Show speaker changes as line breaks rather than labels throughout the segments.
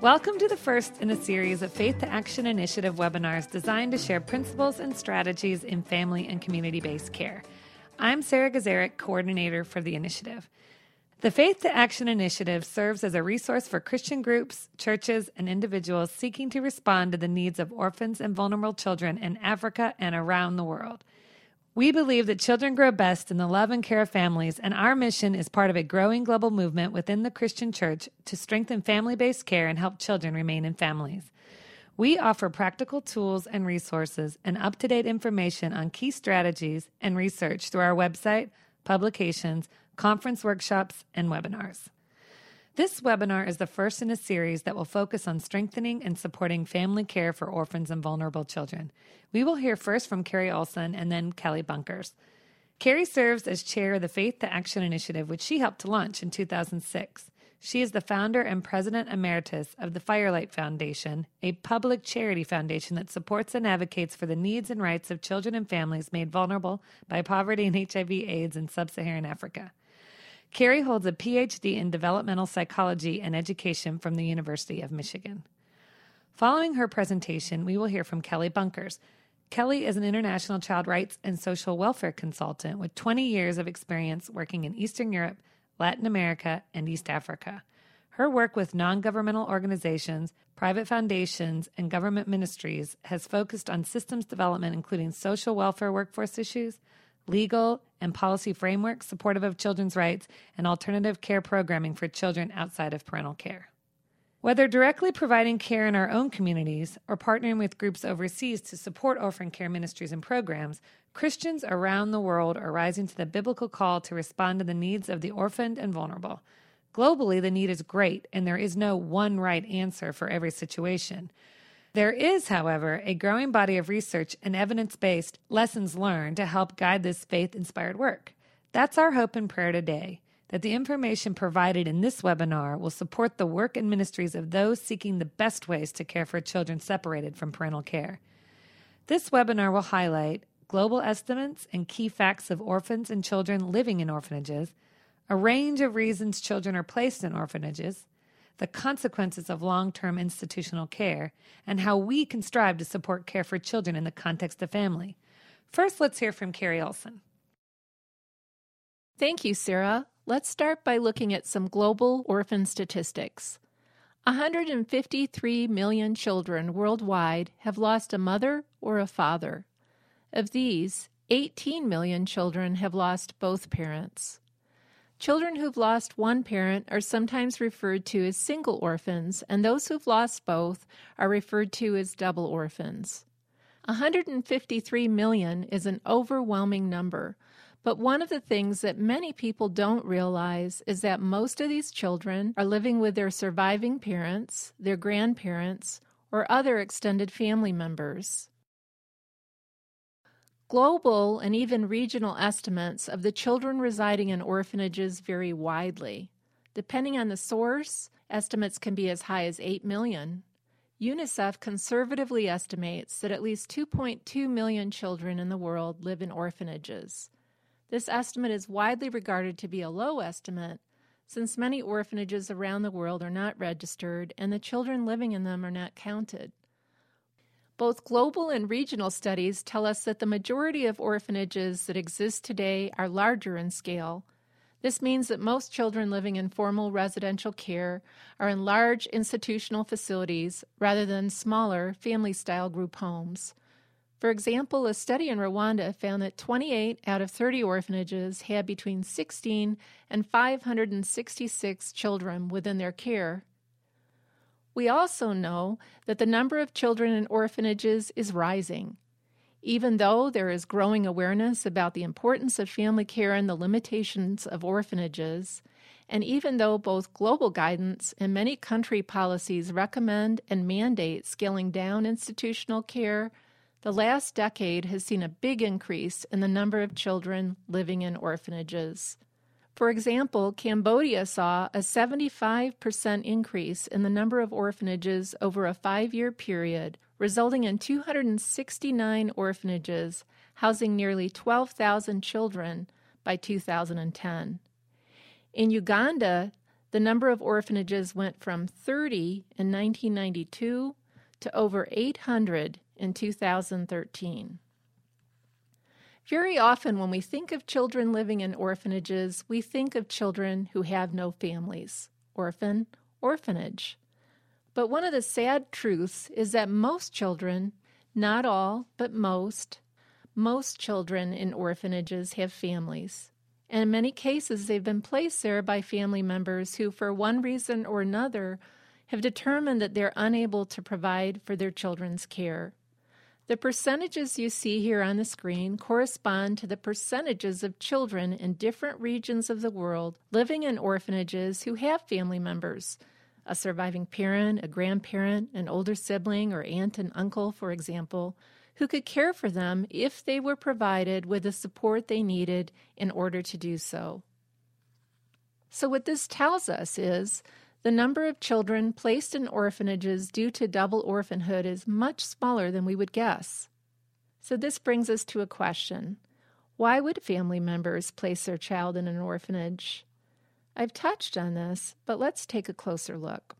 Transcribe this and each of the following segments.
Welcome to the first in a series of Faith to Action Initiative webinars designed to share principles and strategies in family and community based care. I'm Sarah Gazarek, coordinator for the initiative. The Faith to Action Initiative serves as a resource for Christian groups, churches, and individuals seeking to respond to the needs of orphans and vulnerable children in Africa and around the world. We believe that children grow best in the love and care of families, and our mission is part of a growing global movement within the Christian church to strengthen family based care and help children remain in families. We offer practical tools and resources and up to date information on key strategies and research through our website, publications, conference workshops, and webinars. This webinar is the first in a series that will focus on strengthening and supporting family care for orphans and vulnerable children. We will hear first from Kerry Olson and then Kelley Bunkers. Kerry serves as chair of the Faith to Action Initiative, which she helped to launch in 2006. She is the founder and president emeritus of the Firelight Foundation, a public charity foundation that supports and advocates for the needs and rights of children and families made vulnerable by poverty and HIV/AIDS in sub Saharan Africa. Kerry holds a PhD in developmental psychology and education from the University of Michigan. Following her presentation, we will hear from Kelley Bunkers. Kelley is an international child rights and social welfare consultant with 20 years of experience working in Eastern Europe, Latin America, and East Africa. Her work with non governmental organizations, private foundations, and government ministries has focused on systems development, including social welfare workforce issues, legal and policy frameworks supportive of children's rights, and alternative care programming for children outside of parental care. Whether directly providing care in our own communities or partnering with groups overseas to support orphan care ministries and programs, Christians around the world are rising to the biblical call to respond to the needs of the orphaned and vulnerable. Globally, the need is great, and there is no one right answer for every situation. There is, however, a growing body of research and evidence based lessons learned to help guide this faith inspired work. That's our hope and prayer today that the information provided in this webinar will support the work and ministries of those seeking the best ways to care for children separated from parental care. This webinar will highlight global estimates and key facts of orphans and children living in orphanages, a range of reasons children are placed in orphanages, the consequences of long term institutional care, and how we can strive to support care for children in the context of family. First, let's hear from Kerry Olson.
Thank you, Sarah. Let's start by looking at some global orphan statistics. 153 million children worldwide have lost a mother or a father. Of these, 18 million children have lost both parents. Children who've lost one parent are sometimes referred to as single orphans, and those who've lost both are referred to as double orphans. 153 million is an overwhelming number, but one of the things that many people don't realize is that most of these children are living with their surviving parents, their grandparents, or other extended family members. Global and even regional estimates of the children residing in orphanages vary widely. Depending on the source, estimates can be as high as 8 million. UNICEF conservatively estimates that at least 2.2 million children in the world live in orphanages. This estimate is widely regarded to be a low estimate since many orphanages around the world are not registered and the children living in them are not counted. Both global and regional studies tell us that the majority of orphanages that exist today are larger in scale. This means that most children living in formal residential care are in large institutional facilities rather than smaller family style group homes. For example, a study in Rwanda found that 28 out of 30 orphanages had between 16 and 566 children within their care. We also know that the number of children in orphanages is rising. Even though there is growing awareness about the importance of family care and the limitations of orphanages, and even though both global guidance and many country policies recommend and mandate scaling down institutional care, the last decade has seen a big increase in the number of children living in orphanages. For example, Cambodia saw a 75% increase in the number of orphanages over a five year period, resulting in 269 orphanages housing nearly 12,000 children by 2010. In Uganda, the number of orphanages went from 30 in 1992 to over 800 in 2013. Very often, when we think of children living in orphanages, we think of children who have no families orphan, orphanage. But one of the sad truths is that most children, not all, but most, most children in orphanages have families. And in many cases, they've been placed there by family members who, for one reason or another, have determined that they're unable to provide for their children's care. The percentages you see here on the screen correspond to the percentages of children in different regions of the world living in orphanages who have family members a surviving parent, a grandparent, an older sibling, or aunt and uncle, for example, who could care for them if they were provided with the support they needed in order to do so. So, what this tells us is the number of children placed in orphanages due to double orphanhood is much smaller than we would guess. So, this brings us to a question Why would family members place their child in an orphanage? I've touched on this, but let's take a closer look.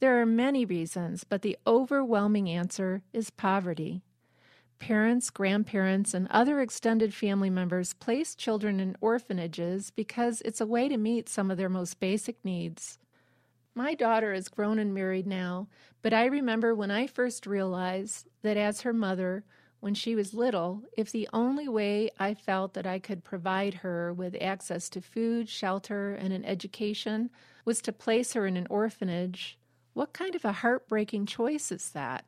There are many reasons, but the overwhelming answer is poverty. Parents, grandparents, and other extended family members place children in orphanages because it's a way to meet some of their most basic needs. My daughter is grown and married now, but I remember when I first realized that as her mother, when she was little, if the only way I felt that I could provide her with access to food, shelter, and an education was to place her in an orphanage, what kind of a heartbreaking choice is that?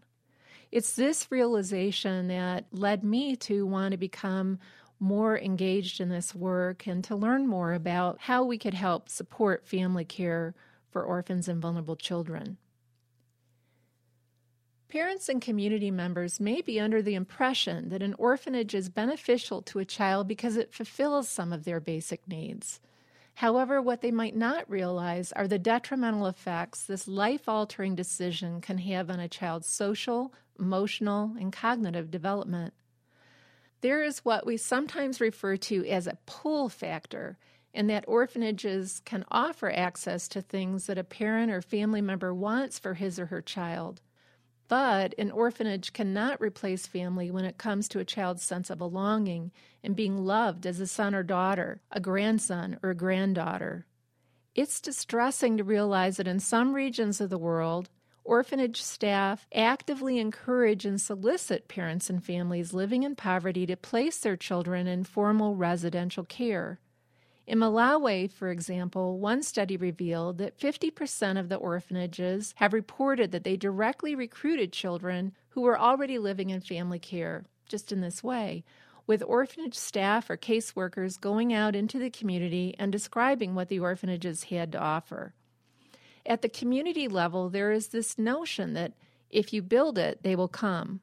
It's this realization that led me to want to become more engaged in this work and to learn more about how we could help support family care for orphans and vulnerable children. Parents and community members may be under the impression that an orphanage is beneficial to a child because it fulfills some of their basic needs. However, what they might not realize are the detrimental effects this life altering decision can have on a child's social, emotional, and cognitive development. There is what we sometimes refer to as a pull factor and that orphanages can offer access to things that a parent or family member wants for his or her child. But an orphanage cannot replace family when it comes to a child's sense of belonging and being loved as a son or daughter, a grandson or a granddaughter. It's distressing to realize that in some regions of the world, orphanage staff actively encourage and solicit parents and families living in poverty to place their children in formal residential care. In Malawi, for example, one study revealed that 50% of the orphanages have reported that they directly recruited children who were already living in family care, just in this way, with orphanage staff or caseworkers going out into the community and describing what the orphanages had to offer. At the community level, there is this notion that if you build it, they will come.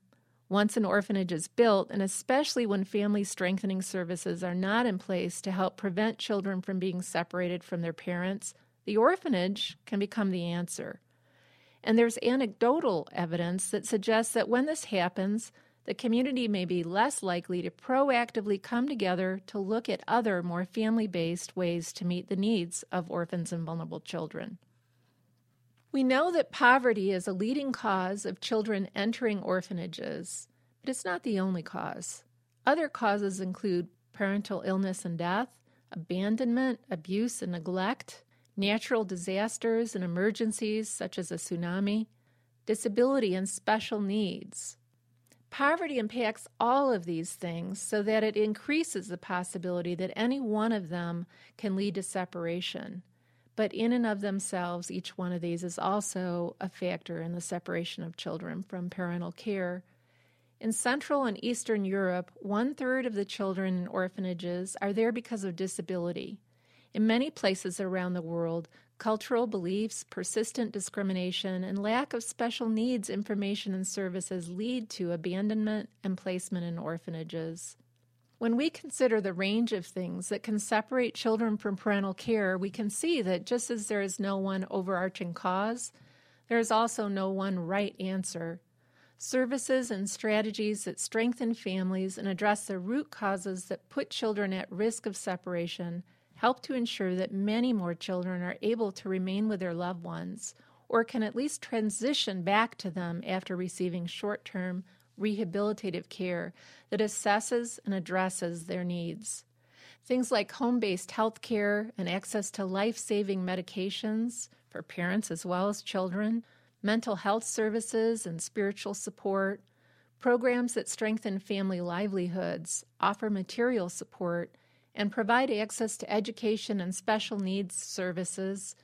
Once an orphanage is built, and especially when family strengthening services are not in place to help prevent children from being separated from their parents, the orphanage can become the answer. And there's anecdotal evidence that suggests that when this happens, the community may be less likely to proactively come together to look at other, more family based ways to meet the needs of orphans and vulnerable children. We know that poverty is a leading cause of children entering orphanages, but it's not the only cause. Other causes include parental illness and death, abandonment, abuse, and neglect, natural disasters and emergencies such as a tsunami, disability and special needs. Poverty impacts all of these things so that it increases the possibility that any one of them can lead to separation. But in and of themselves, each one of these is also a factor in the separation of children from parental care. In Central and Eastern Europe, one third of the children in orphanages are there because of disability. In many places around the world, cultural beliefs, persistent discrimination, and lack of special needs information and services lead to abandonment and placement in orphanages. When we consider the range of things that can separate children from parental care, we can see that just as there is no one overarching cause, there is also no one right answer. Services and strategies that strengthen families and address the root causes that put children at risk of separation help to ensure that many more children are able to remain with their loved ones or can at least transition back to them after receiving short term rehabilitative care that assesses and addresses their needs. Things like home based health care and access to life saving medications for parents as well as children, mental health services and spiritual support, programs that strengthen family livelihoods, offer material support, and provide access to education and special needs services.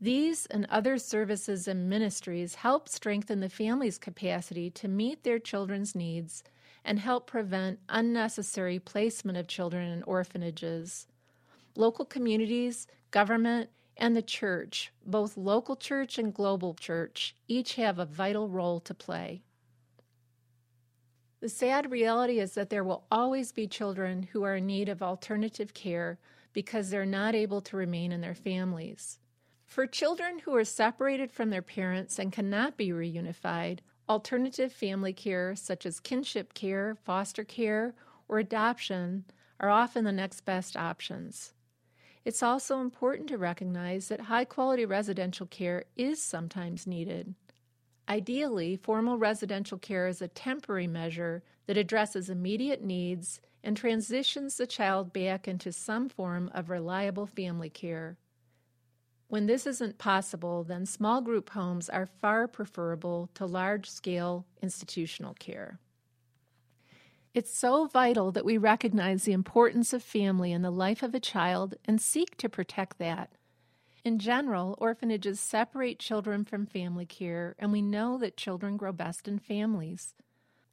These and other services and ministries help strengthen the family's capacity to meet their children's needs and help prevent unnecessary placement of children in orphanages. Local communities, government, and the church, both local church and global church, each have a vital role to play. The sad reality is that there will always be children who are in need of alternative care because they're not able to remain in their families. For children who are separated from their parents and cannot be reunified, Alternative family care, such as kinship care, foster care, or adoption, are often the next best options. It's also important to recognize that high quality residential care is sometimes needed. Ideally, formal residential care is a temporary measure that addresses immediate needs and transitions the child back into some form of reliable family care. When this isn't possible, then small group homes are far preferable to large scale institutional care. It's so vital that we recognize the importance of family in the life of a child and seek to protect that. In general, orphanages separate children from family care, and we know that children grow best in families.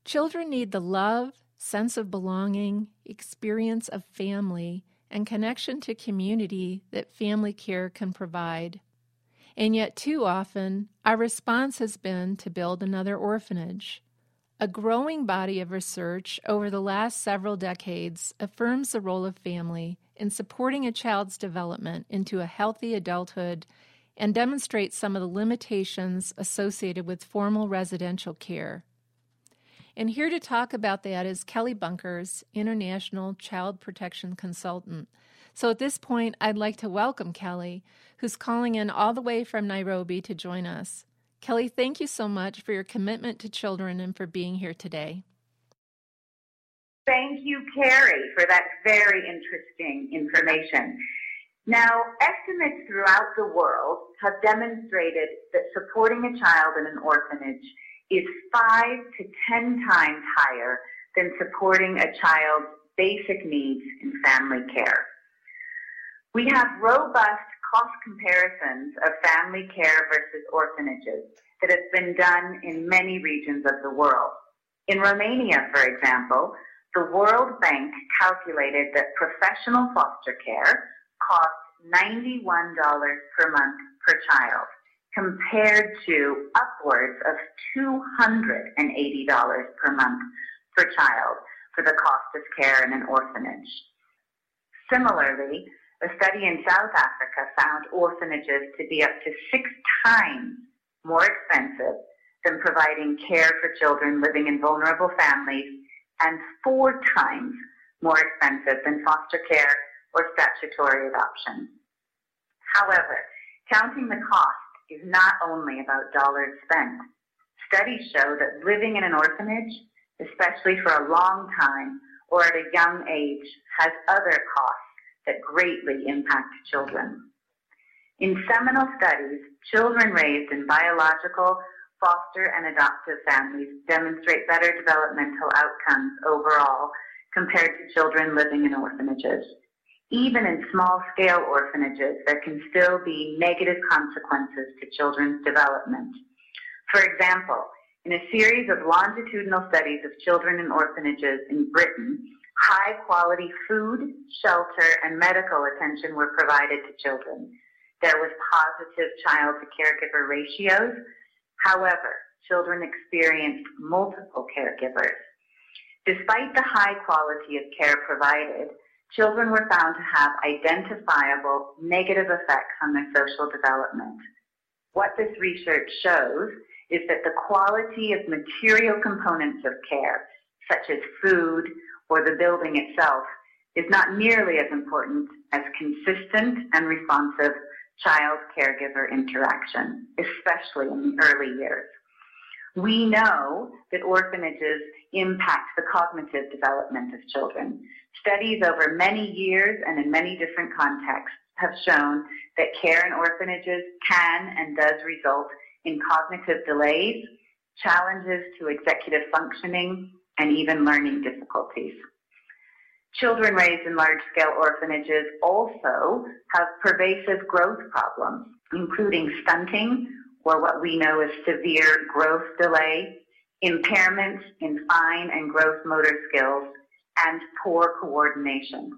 Children need the love, sense of belonging, experience of family, and connection to community that family care can provide. And yet, too often, our response has been to build another orphanage. A growing body of research over the last several decades affirms the role of family in supporting a child's development into a healthy adulthood and demonstrates some of the limitations associated with formal residential care. And here to talk about that is Kelley Bunkers, International Child Protection Consultant. So at this point, I'd like to welcome Kelley, who's calling in all the way from Nairobi to join us. Kelley, thank you so much for your commitment to children and for being here today.
Thank you, Kerry, for that very interesting information. Now, estimates throughout the world have demonstrated that supporting a child in an orphanage is five to ten times higher than supporting a child's basic needs in family care. We have robust cost comparisons of family care versus orphanages that have been done in many regions of the world. In Romania, for example, the World Bank calculated that professional foster care costs $91 per month per child compared to upwards of $280 per month per child for the cost of care in an orphanage. Similarly, a study in South Africa found orphanages to be up to six times more expensive than providing care for children living in vulnerable families and four times more expensive than foster care or statutory adoption. However, counting the cost is not only about dollars spent. Studies show that living in an orphanage, especially for a long time or at a young age, has other costs that greatly impact children. In seminal studies, children raised in biological, foster, and adoptive families demonstrate better developmental outcomes overall compared to children living in orphanages even in small scale orphanages, there can still be negative consequences to children's development. For example, in a series of longitudinal studies of children in orphanages in Britain, high quality food, shelter, and medical attention were provided to children. There was positive child to caregiver ratios. However, children experienced multiple caregivers. Despite the high quality of care provided, children were found to have identifiable negative effects on their social development. What this research shows is that the quality of material components of care, such as food or the building itself, is not nearly as important as consistent and responsive child caregiver interaction, especially in the early years. We know that orphanages impact the cognitive development of children. Studies over many years and in many different contexts have shown that care in orphanages can and does result in cognitive delays, challenges to executive functioning, and even learning difficulties. Children raised in large scale orphanages also have pervasive growth problems, including stunting, or what we know as severe growth delay, impairment in fine and gross motor skills, and poor coordination.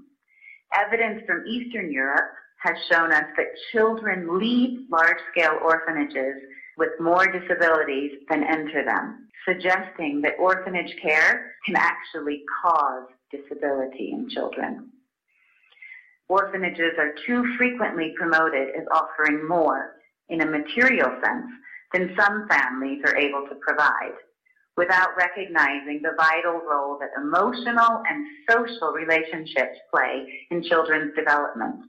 Evidence from Eastern Europe has shown us that children leave large scale orphanages with more disabilities than enter them, suggesting that orphanage care can actually cause disability in children. Orphanages are too frequently promoted as offering more in a material sense than some families are able to provide, without recognizing the vital role that emotional and social relationships play in children's development.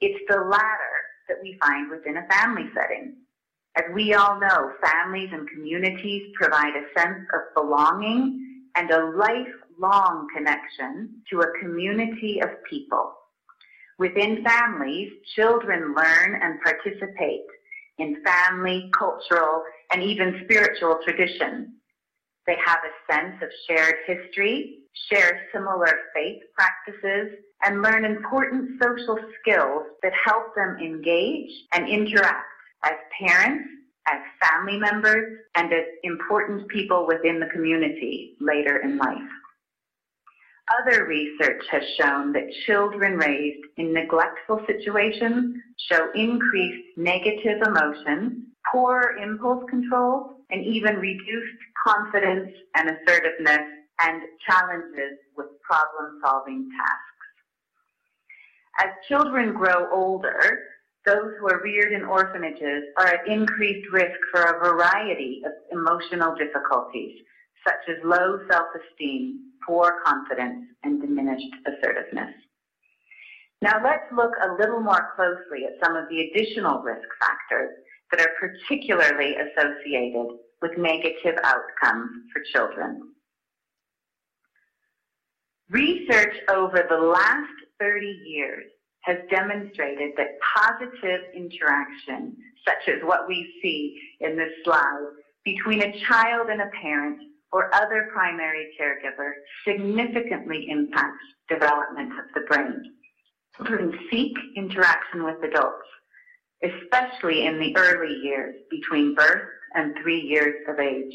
It's the latter that we find within a family setting. As we all know, families and communities provide a sense of belonging and a lifelong connection to a community of people. Within families, children learn and participate in family, cultural, and even spiritual traditions. They have a sense of shared history, share similar faith practices, and learn important social skills that help them engage and interact as parents, as family members, and as important people within the community later in life. Other research has shown that children raised in neglectful situations show increased negative emotions, poor impulse control, and even reduced confidence and assertiveness and challenges with problem solving tasks. As children grow older, those who are reared in orphanages are at increased risk for a variety of emotional difficulties, such as low self esteem, poor confidence, and diminished assertiveness. Now let's look a little more closely at some of the additional risk factors that are particularly associated with negative outcomes for children. Research over the last 30 years has demonstrated that positive interaction, such as what we see in this slide, between a child and a parent or other primary caregiver significantly impacts development of the brain. Children seek interaction with adults, especially in the early years between birth and three years of age.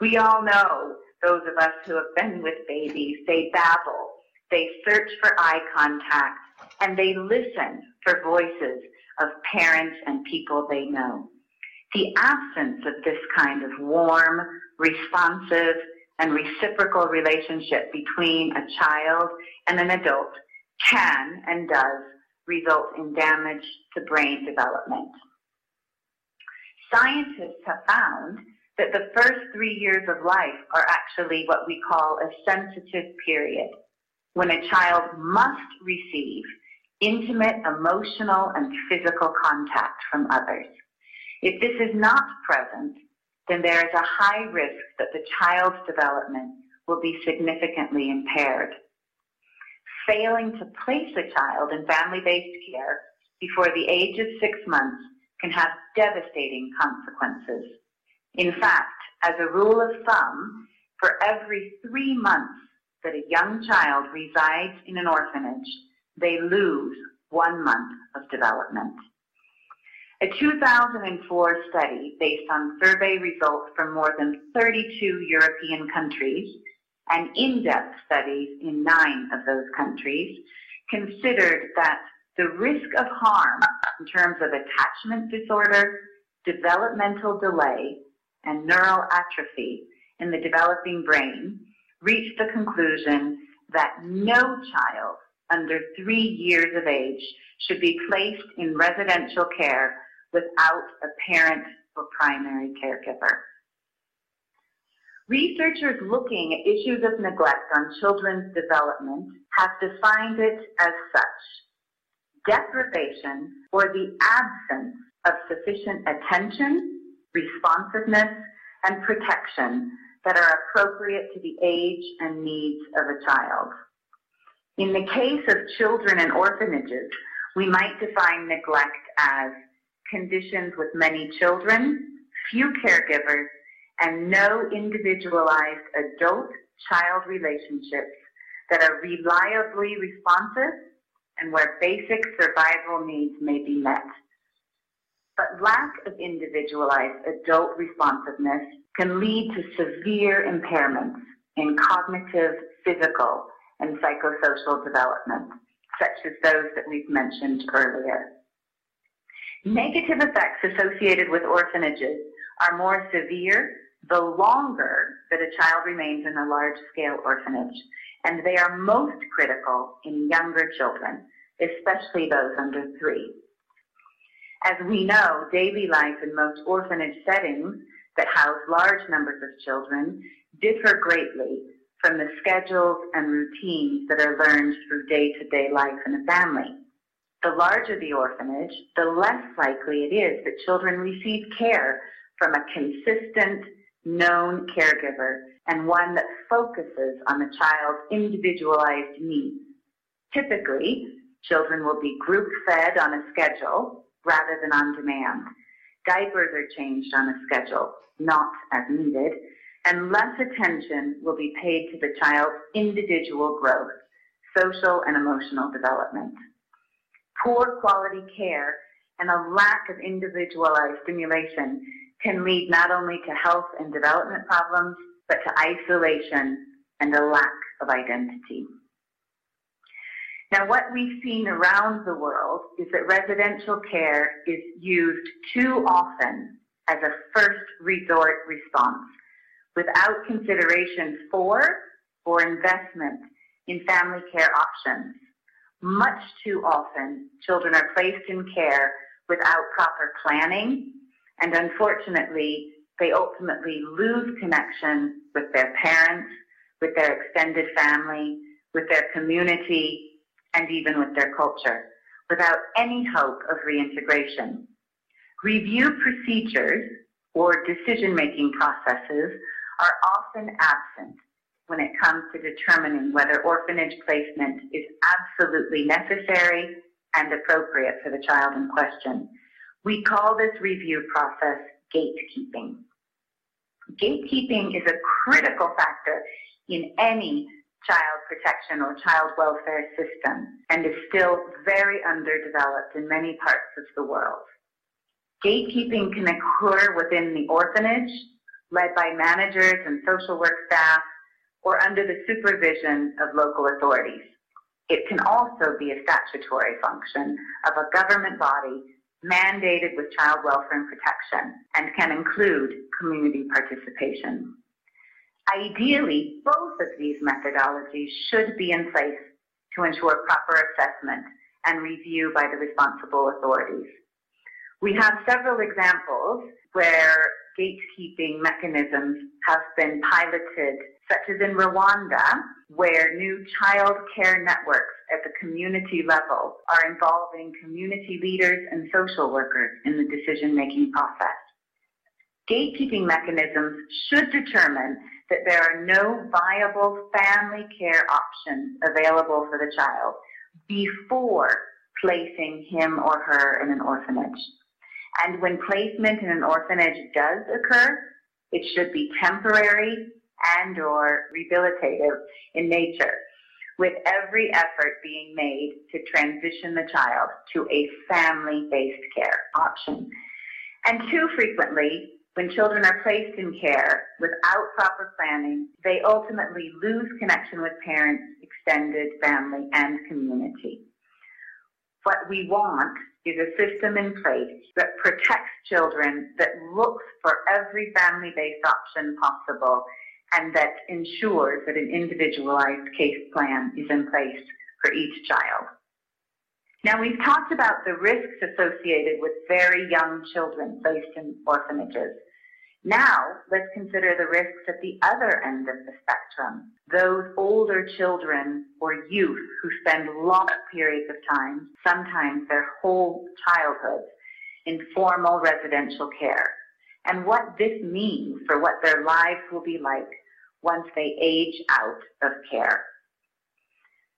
We all know, those of us who have been with babies, they babble, they search for eye contact, and they listen for voices of parents and people they know. The absence of this kind of warm, responsive, and reciprocal relationship between a child and an adult can and does result in damage to brain development. Scientists have found that the first three years of life are actually what we call a sensitive period, when a child must receive intimate emotional and physical contact from others. If this is not present, then there is a high risk that the child's development will be significantly impaired. Failing to place a child in family-based care before the age of six months can have devastating consequences. In fact, as a rule of thumb, for every three months that a young child resides in an orphanage, they lose one month of development. A 2004 study based on survey results from more than 32 European countries and in-depth studies in nine of those countries considered that the risk of harm in terms of attachment disorder, developmental delay, and neural atrophy in the developing brain reached the conclusion that no child under three years of age should be placed in residential care without a parent or primary caregiver. Researchers looking at issues of neglect on children's development have defined it as such. Deprivation or the absence of sufficient attention, responsiveness, and protection that are appropriate to the age and needs of a child. In the case of children in orphanages, we might define neglect as conditions with many children, few caregivers, and no individualized adult-child relationships that are reliably responsive and where basic survival needs may be met. But lack of individualized adult responsiveness can lead to severe impairments in cognitive, physical, and psychosocial development, such as those that we've mentioned earlier. Negative effects associated with orphanages are more severe the longer that a child remains in a large-scale orphanage, and they are most critical in younger children, especially those under three. As we know, daily life in most orphanage settings that house large numbers of children differ greatly from the schedules and routines that are learned through day-to-day life in a family. The larger the orphanage, the less likely it is that children receive care from a consistent, known caregiver and one that focuses on the child's individualized needs. Typically, children will be group fed on a schedule rather than on demand. Diapers are changed on a schedule, not as needed, and less attention will be paid to the child's individual growth, social and emotional development. Poor quality care and a lack of individualized stimulation can lead not only to health and development problems, but to isolation and a lack of identity. Now, what we've seen around the world is that residential care is used too often as a first resort response without consideration for or investment in family care options. Much too often, children are placed in care without proper planning, and unfortunately, they ultimately lose connection with their parents, with their extended family, with their community, and even with their culture, without any hope of reintegration. Review procedures or decision-making processes are often absent when it comes to determining whether orphanage placement is absolutely necessary and appropriate for the child in question. We call this review process gatekeeping. Gatekeeping is a critical factor in any child protection or child welfare system and is still very underdeveloped in many parts of the world. Gatekeeping can occur within the orphanage, led by managers and social work staff, or under the supervision of local authorities. It can also be a statutory function of a government body mandated with child welfare and protection and can include community participation. Ideally, both of these methodologies should be in place to ensure proper assessment and review by the responsible authorities. We have several examples where gatekeeping mechanisms have been piloted, such as in Rwanda, where new child care networks at the community level are involving community leaders and social workers in the decision-making process. Gatekeeping mechanisms should determine that there are no viable family care options available for the child before placing him or her in an orphanage. And when placement in an orphanage does occur, it should be temporary and or rehabilitative in nature, with every effort being made to transition the child to a family-based care option. And too frequently, when children are placed in care without proper planning, they ultimately lose connection with parents, extended family, and community. What we want is a system in place that protects children, that looks for every family-based option possible, and that ensures that an individualized case plan is in place for each child. Now we've talked about the risks associated with very young children placed in orphanages. Now, let's consider the risks at the other end of the spectrum. Those older children or youth who spend long periods of time, sometimes their whole childhood, in formal residential care, and what this means for what their lives will be like once they age out of care.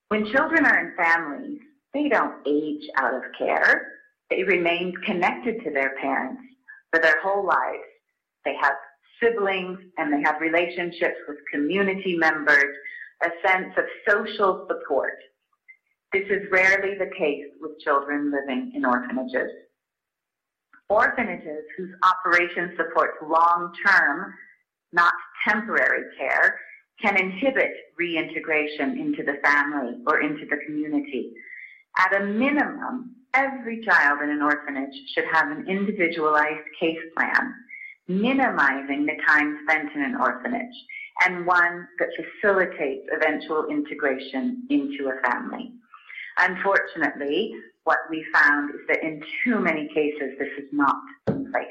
When children are in families, they don't age out of care. They remain connected to their parents for their whole lives they have siblings and they have relationships with community members, a sense of social support. This is rarely the case with children living in orphanages. Orphanages whose operation supports long-term, not temporary care, can inhibit reintegration into the family or into the community. At a minimum, every child in an orphanage should have an individualized case plan minimizing the time spent in an orphanage, and one that facilitates eventual integration into a family. Unfortunately, what we found is that in too many cases this is not in place.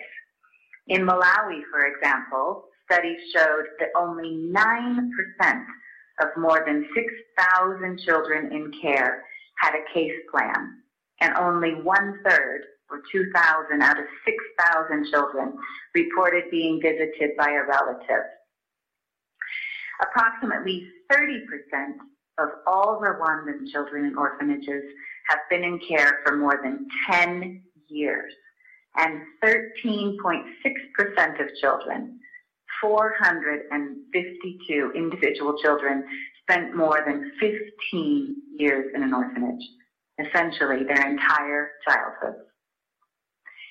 In Malawi, for example, studies showed that only 9% of more than 6,000 children in care had a case plan, and only one third or 2,000 out of 6,000 children reported being visited by a relative. Approximately 30% of all Rwandan children in orphanages have been in care for more than 10 years, and 13.6% of children, 452 individual children, spent more than 15 years in an orphanage, essentially their entire childhood.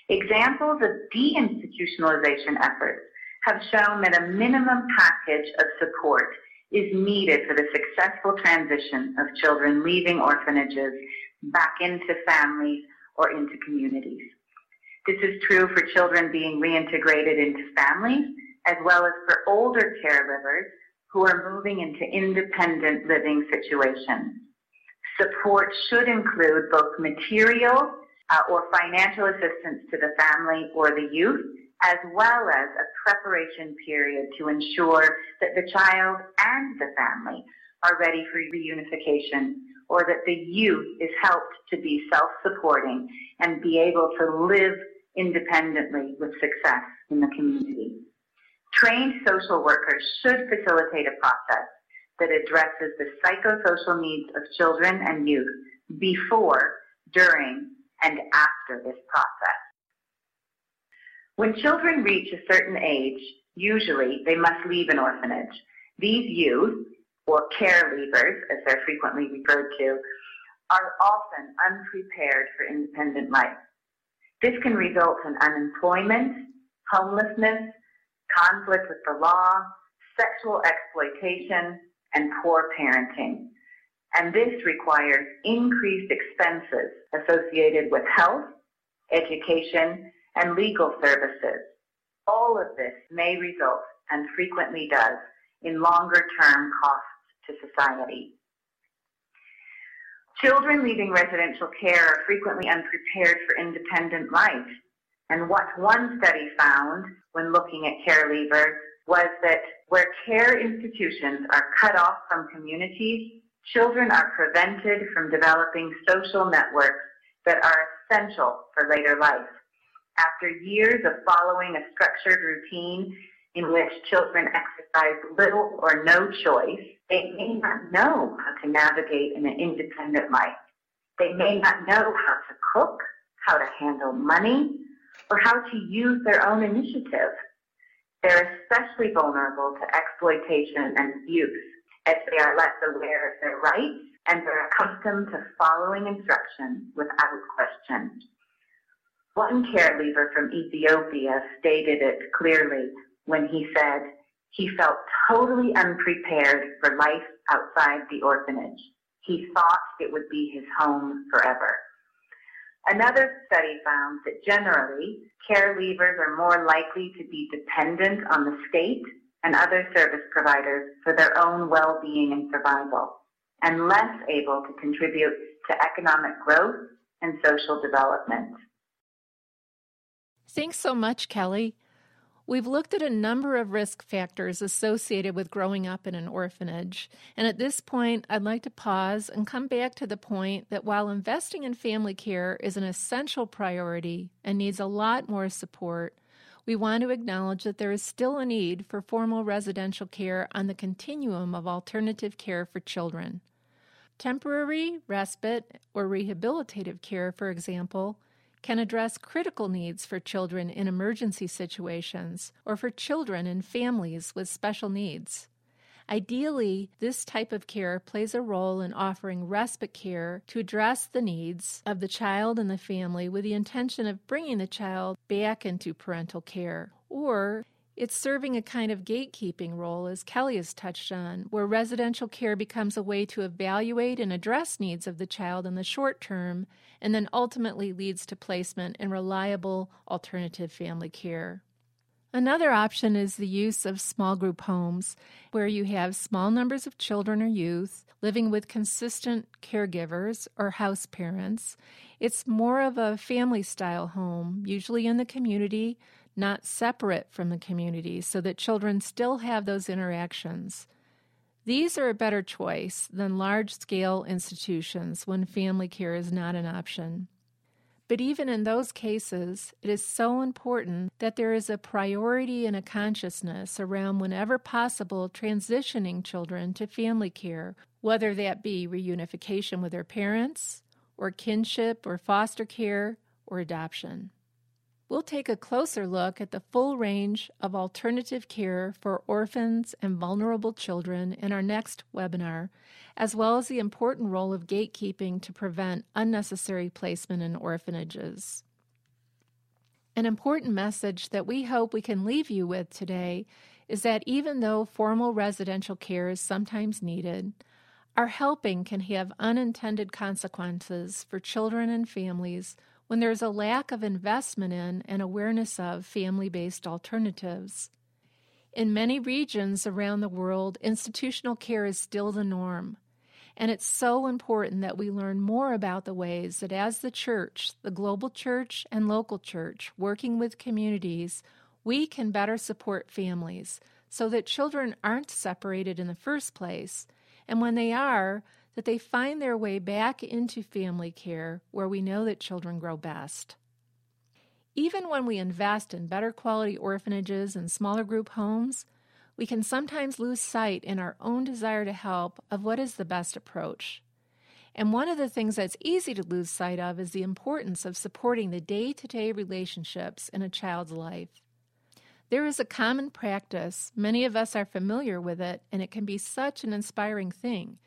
Examples of deinstitutionalization efforts have shown that a minimum package of support is needed for the successful transition of children leaving orphanages back into families or into communities. This is true for children being reintegrated into families as well as for older caregivers who are moving into independent living situations. Support should include both material uh, or financial assistance to the family or the youth, as well as a preparation period to ensure that the child and the family are ready for reunification or that the youth is helped to be self-supporting and be able to live independently with success in the community. Trained social workers should facilitate a process that addresses the psychosocial needs of children and youth before, during, and after this process. When children reach a certain age, usually they must leave an orphanage. These youth, or care leavers, as they're frequently referred to, are often unprepared for independent life. This can result in unemployment, homelessness, conflict with the law, sexual exploitation, and poor parenting and this requires increased expenses associated with health, education, and legal services. All of this may result, and frequently does, in longer term costs to society. Children leaving residential care are frequently unprepared for independent life. And what one study found when looking at care leavers was that where care institutions are cut off from communities, children are prevented from developing social networks that are essential for later life. After years of following a structured routine in which children exercise little or no choice, they may not know how to navigate in an independent life. They may not know how to cook, how to handle money, or how to use their own initiative. They're especially vulnerable to exploitation and abuse as they are less aware of their rights and they're accustomed to following instructions without question. One care leaver from Ethiopia stated it clearly when he said he felt totally unprepared for life outside the orphanage. He thought it would be his home forever. Another study found that generally, care leavers are more likely to be dependent on the state and other service providers for their own well-being and survival, and less able to contribute to economic growth and social development.
Thanks so much, Kelley. We've looked at a number of risk factors associated with growing up in an orphanage, and at this point, I'd like to pause and come back to the point that while investing in family care is an essential priority and needs a lot more support, we want to acknowledge that there is still a need for formal residential care on the continuum of alternative care for children. Temporary, respite, or rehabilitative care, for example, can address critical needs for children in emergency situations or for children and families with special needs. Ideally, this type of care plays a role in offering respite care to address the needs of the child and the family with the intention of bringing the child back into parental care. Or it's serving a kind of gatekeeping role, as Kelley has touched on, where residential care becomes a way to evaluate and address needs of the child in the short term and then ultimately leads to placement in reliable alternative family care. Another option is the use of small group homes, where you have small numbers of children or youth living with consistent caregivers or house parents. It's more of a family style home, usually in the community, not separate from the community, so that children still have those interactions. These are a better choice than large scale institutions when family care is not an option. But even in those cases, it is so important that there is a priority and a consciousness around whenever possible transitioning children to family care, whether that be reunification with their parents, or kinship or foster care, or adoption. We'll take a closer look at the full range of alternative care for orphans and vulnerable children in our next webinar, as well as the important role of gatekeeping to prevent unnecessary placement in orphanages. An important message that we hope we can leave you with today is that even though formal residential care is sometimes needed, our helping can have unintended consequences for children and families when there's a lack of investment in and awareness of family based alternatives. In many regions around the world, institutional care is still the norm. And it's so important that we learn more about the ways that, as the church, the global church, and local church, working with communities, we can better support families so that children aren't separated in the first place. And when they are, that they find their way back into family care where we know that children grow best. Even when we invest in better quality orphanages and smaller group homes, we can sometimes lose sight in our own desire to help of what is the best approach. And one of the things that's easy to lose sight of is the importance of supporting the day to day relationships in a child's life. There is a common practice, many of us are familiar with it, and it can be such an inspiring thing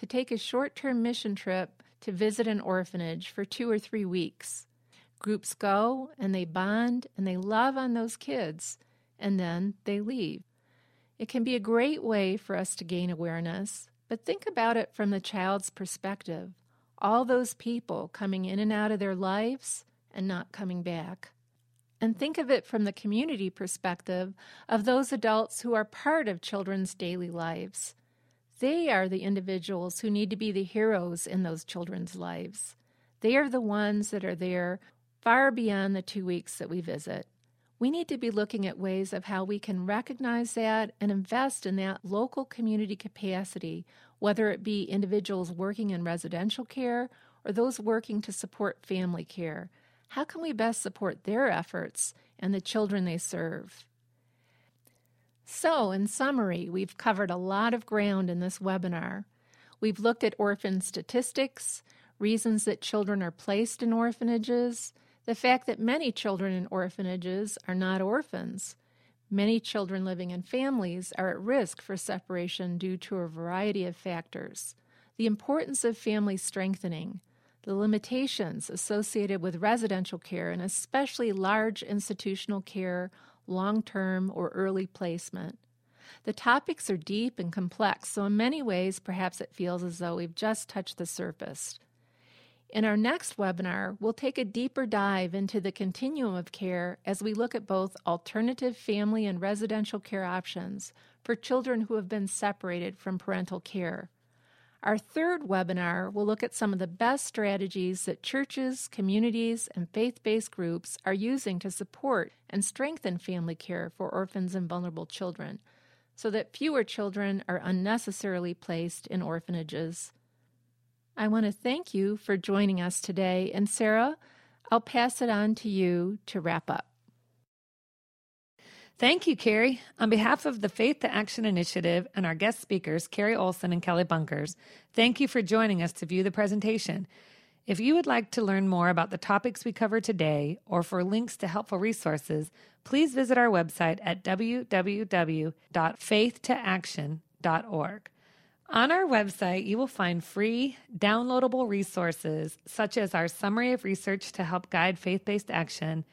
to take a short term mission trip to visit an orphanage for two or three weeks. Groups go and they bond and they love on those kids, and then they leave. It can be a great way for us to gain awareness, but think about it from the child's perspective. All those people coming in and out of their lives and not coming back. And think of it from the community perspective of those adults who are part of children's daily lives. They are the individuals who need to be the heroes in those children's lives. They are the ones that are there far beyond the two weeks that we visit. We need to be looking at ways of how we can recognize that and invest in that local community capacity, whether it be individuals working in residential care or those working to support family care. How can we best support their efforts and the children they serve? So, in summary, we've covered a lot of ground in this webinar. We've looked at orphan statistics, reasons that children are placed in orphanages, the fact that many children in orphanages are not orphans. Many children living in families are at risk for separation due to a variety of factors. The importance of family strengthening, the limitations associated with residential care and especially large institutional care long term, or early placement. The topics are deep and complex, so in many ways, perhaps it feels as though we've just touched the surface. In our next webinar, we'll take a deeper dive into the continuum of care as we look at both alternative family and residential care options for children who have been separated from parental care. Our third webinar will look at some of the best strategies that churches, communities, and faith based groups are using to support and strengthen family care for orphans and vulnerable children so that fewer children are unnecessarily placed in orphanages. I want to thank you for joining us today, and Sarah, I'll pass it on to you to wrap up.
Thank you, Kerry. On behalf of the Faith to Action Initiative and our guest speakers, Kerry Olson and Kelley Bunkers, thank you for joining us to view the presentation. If you would like to learn more about the topics we cover today or for links to helpful resources, please visit our website at www.faithtoaction.org. On our website, you will find free, downloadable resources such as our summary of research to help guide faith based action,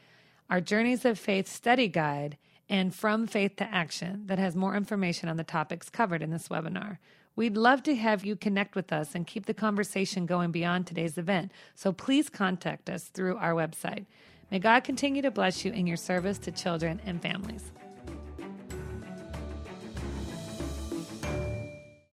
our Journeys of Faith study guide, and From Faith to Action that has more information on the topics covered in this webinar. We'd love to have you connect with us and keep the conversation going beyond today's event, so please contact us through our website. May God continue to bless you in your service to children and families.